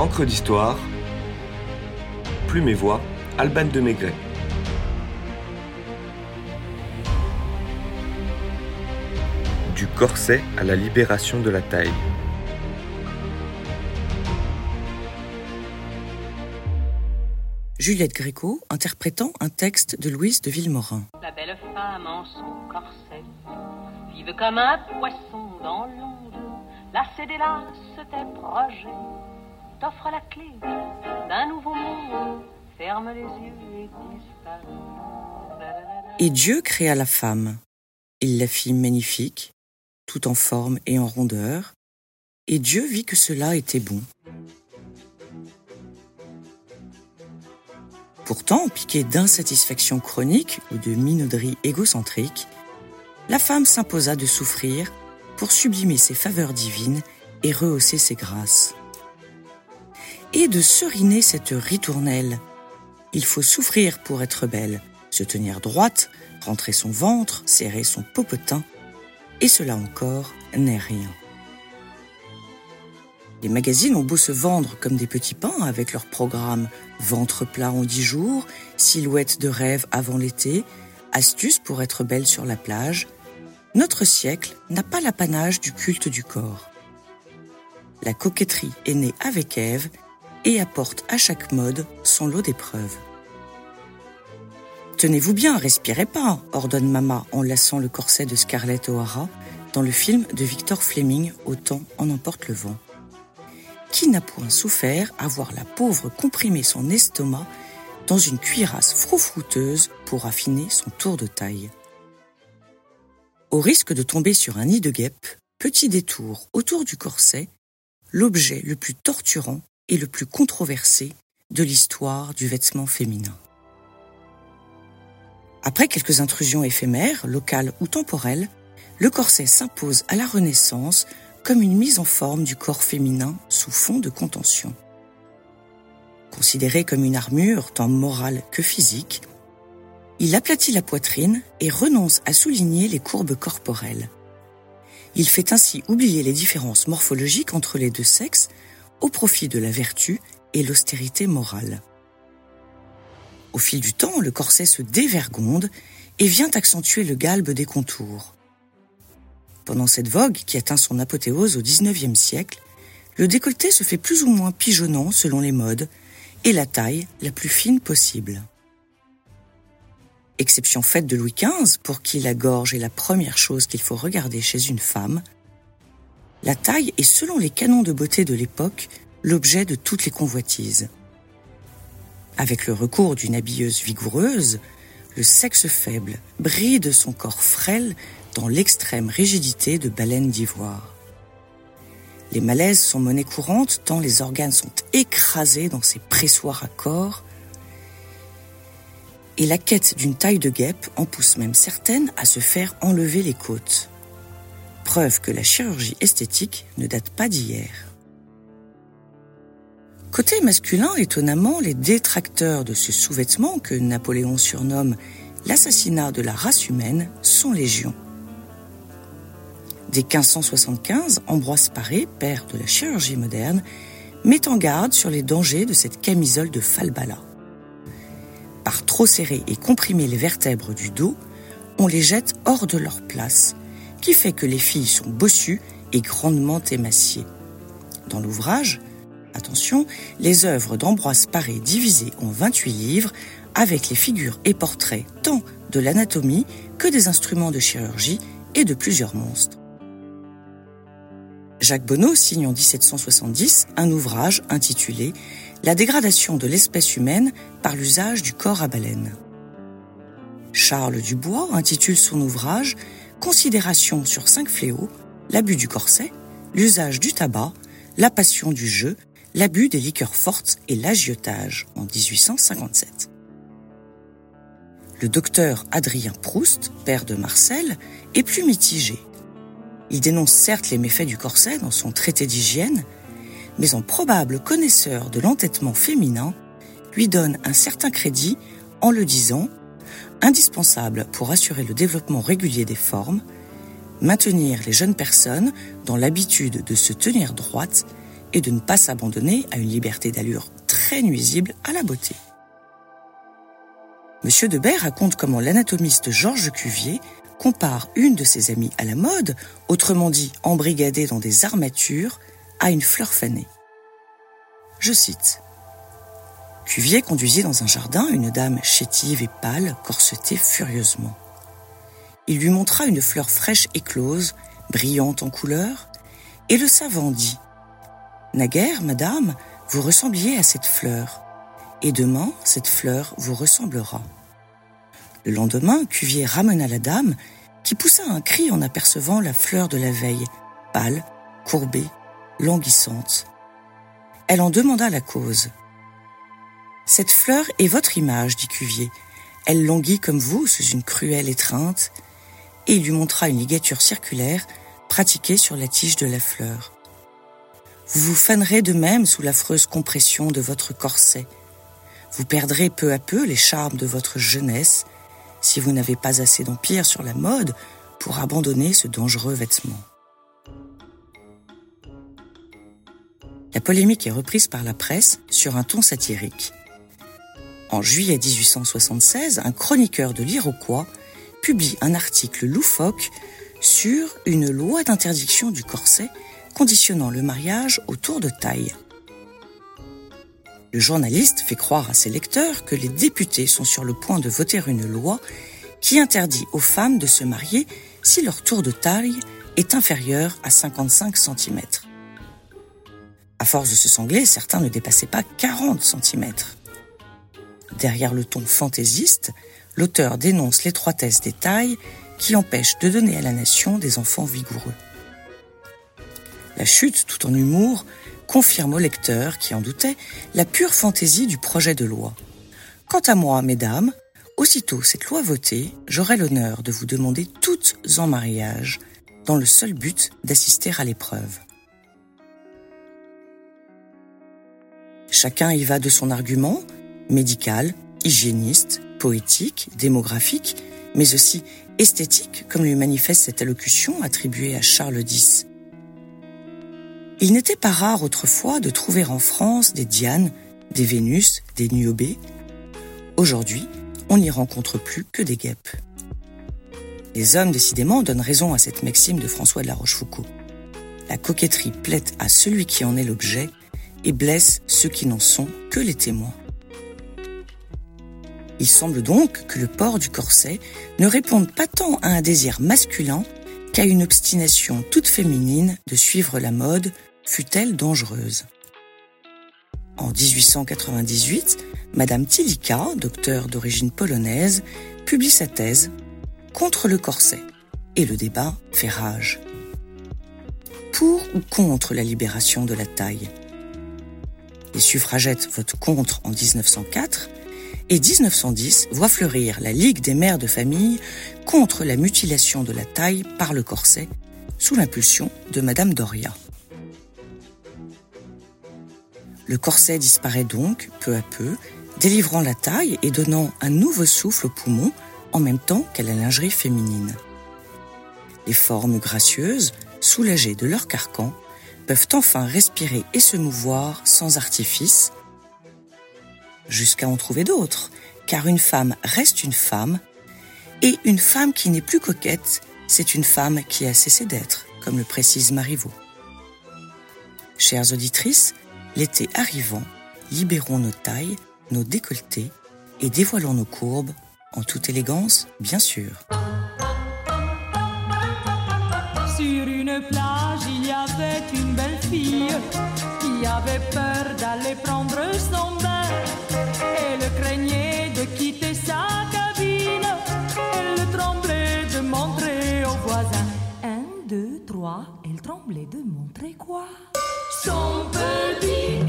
Encre d'histoire, Plume et Voix, Alban de Maigret. Du corset à la libération de la taille. Juliette Gréco interprétant un texte de Louise de Villemorin. La belle femme en son corset, vive comme un poisson dans l'onde, lassée des tes projets, t'offre la clé d'un nouveau monde, ferme les yeux et disparaît. Et Dieu créa la femme. Il la fit magnifique, tout en forme et en rondeur, et Dieu vit que cela était bon. Pourtant, piquée d'insatisfaction chronique ou de minauderie égocentrique, la femme s'imposa de souffrir pour sublimer ses faveurs divines et rehausser ses grâces. Et de seriner cette ritournelle. Il faut souffrir pour être belle, se tenir droite, rentrer son ventre, serrer son popotin, et cela encore n'est rien. Les magazines ont beau se vendre comme des petits pains avec leur programme ventre plat en dix jours, silhouette de rêve avant l'été, astuces pour être belle sur la plage, notre siècle n'a pas l'apanage du culte du corps. La coquetterie est née avec Ève et apporte à chaque mode son lot d'épreuves. Tenez-vous bien, respirez pas, ordonne Mama en lassant le corset de Scarlett O'Hara dans le film de Victor Fleming Autant en emporte le vent qui n'a point souffert à voir la pauvre comprimer son estomac dans une cuirasse froufrouteuse pour affiner son tour de taille? Au risque de tomber sur un nid de guêpe, petit détour autour du corset, l'objet le plus torturant et le plus controversé de l'histoire du vêtement féminin. Après quelques intrusions éphémères, locales ou temporelles, le corset s'impose à la Renaissance comme une mise en forme du corps féminin sous fond de contention. Considéré comme une armure tant morale que physique, il aplatit la poitrine et renonce à souligner les courbes corporelles. Il fait ainsi oublier les différences morphologiques entre les deux sexes au profit de la vertu et l'austérité morale. Au fil du temps, le corset se dévergonde et vient accentuer le galbe des contours. Pendant cette vogue qui atteint son apothéose au XIXe siècle, le décolleté se fait plus ou moins pigeonnant selon les modes et la taille la plus fine possible. Exception faite de Louis XV, pour qui la gorge est la première chose qu'il faut regarder chez une femme, la taille est selon les canons de beauté de l'époque l'objet de toutes les convoitises. Avec le recours d'une habilleuse vigoureuse, le sexe faible brille de son corps frêle dans l'extrême rigidité de baleines d'ivoire. Les malaises sont monnaie courante tant les organes sont écrasés dans ces pressoirs à corps et la quête d'une taille de guêpe en pousse même certaines à se faire enlever les côtes. Preuve que la chirurgie esthétique ne date pas d'hier. Côté masculin, étonnamment, les détracteurs de ce sous-vêtement que Napoléon surnomme l'assassinat de la race humaine sont légion. Dès 1575, Ambroise Paré, père de la chirurgie moderne, met en garde sur les dangers de cette camisole de falbala. Par trop serrer et comprimer les vertèbres du dos, on les jette hors de leur place, qui fait que les filles sont bossues et grandement émaciées. Dans l'ouvrage, attention, les œuvres d'Ambroise Paré divisées en 28 livres avec les figures et portraits tant de l'anatomie que des instruments de chirurgie et de plusieurs monstres. Jacques Bonneau signe en 1770 un ouvrage intitulé La dégradation de l'espèce humaine par l'usage du corps à baleine. Charles Dubois intitule son ouvrage Considération sur cinq fléaux, l'abus du corset, l'usage du tabac, la passion du jeu, l'abus des liqueurs fortes et l'agiotage en 1857. Le docteur Adrien Proust, père de Marcel, est plus mitigé il dénonce certes les méfaits du corset dans son traité d'hygiène, mais en probable connaisseur de l'entêtement féminin, lui donne un certain crédit en le disant indispensable pour assurer le développement régulier des formes, maintenir les jeunes personnes dans l'habitude de se tenir droite et de ne pas s'abandonner à une liberté d'allure très nuisible à la beauté. Monsieur Debert raconte comment l'anatomiste Georges Cuvier compare une de ses amies à la mode, autrement dit embrigadée dans des armatures, à une fleur fanée. Je cite. Cuvier conduisit dans un jardin une dame chétive et pâle, corsetée furieusement. Il lui montra une fleur fraîche éclose, brillante en couleur, et le savant dit Naguère, madame, vous ressembliez à cette fleur, et demain cette fleur vous ressemblera. Le lendemain, Cuvier ramena la dame, qui poussa un cri en apercevant la fleur de la veille, pâle, courbée, languissante. Elle en demanda la cause. Cette fleur est votre image, dit Cuvier. Elle languit comme vous sous une cruelle étreinte, et il lui montra une ligature circulaire pratiquée sur la tige de la fleur. Vous vous fanerez de même sous l'affreuse compression de votre corset. Vous perdrez peu à peu les charmes de votre jeunesse si vous n'avez pas assez d'empire sur la mode pour abandonner ce dangereux vêtement. La polémique est reprise par la presse sur un ton satirique. En juillet 1876, un chroniqueur de l'Iroquois publie un article loufoque sur une loi d'interdiction du corset conditionnant le mariage au tour de taille. Le journaliste fait croire à ses lecteurs que les députés sont sur le point de voter une loi qui interdit aux femmes de se marier si leur tour de taille est inférieur à 55 cm. À force de se sangler, certains ne dépassaient pas 40 cm. Derrière le ton fantaisiste, l'auteur dénonce l'étroitesse des tailles qui empêchent de donner à la nation des enfants vigoureux. La chute, tout en humour, confirme au lecteur qui en doutait la pure fantaisie du projet de loi. Quant à moi, mesdames, aussitôt cette loi votée, j'aurai l'honneur de vous demander toutes en mariage, dans le seul but d'assister à l'épreuve. Chacun y va de son argument, médical, hygiéniste, poétique, démographique, mais aussi esthétique, comme lui manifeste cette allocution attribuée à Charles X. Il n'était pas rare autrefois de trouver en France des Dianes, des Vénus, des Niobé. Aujourd'hui, on n'y rencontre plus que des guêpes. Les hommes, décidément, donnent raison à cette maxime de François de la Rochefoucauld. La coquetterie plaît à celui qui en est l'objet et blesse ceux qui n'en sont que les témoins. Il semble donc que le port du corset ne réponde pas tant à un désir masculin qu'à une obstination toute féminine de suivre la mode, fut-elle dangereuse. En 1898, Madame Tilika, docteur d'origine polonaise, publie sa thèse contre le corset et le débat fait rage. Pour ou contre la libération de la taille? Les suffragettes votent contre en 1904 et 1910 voit fleurir la Ligue des mères de famille contre la mutilation de la taille par le corset sous l'impulsion de Madame Doria. Le corset disparaît donc peu à peu, délivrant la taille et donnant un nouveau souffle aux poumons en même temps qu'à la lingerie féminine. Les formes gracieuses, soulagées de leur carcan, peuvent enfin respirer et se mouvoir sans artifice, jusqu'à en trouver d'autres, car une femme reste une femme, et une femme qui n'est plus coquette, c'est une femme qui a cessé d'être, comme le précise Marivaux. Chères auditrices, L'été arrivant, libérons nos tailles, nos décolletés et dévoilons nos courbes, en toute élégance, bien sûr. Sur une plage, il y avait une belle fille qui avait peur d'aller prendre son bain. Elle craignait de quitter sa cabine. Elle tremblait de montrer aux voisins. Un, deux, trois, elle tremblait de montrer quoi? Son petit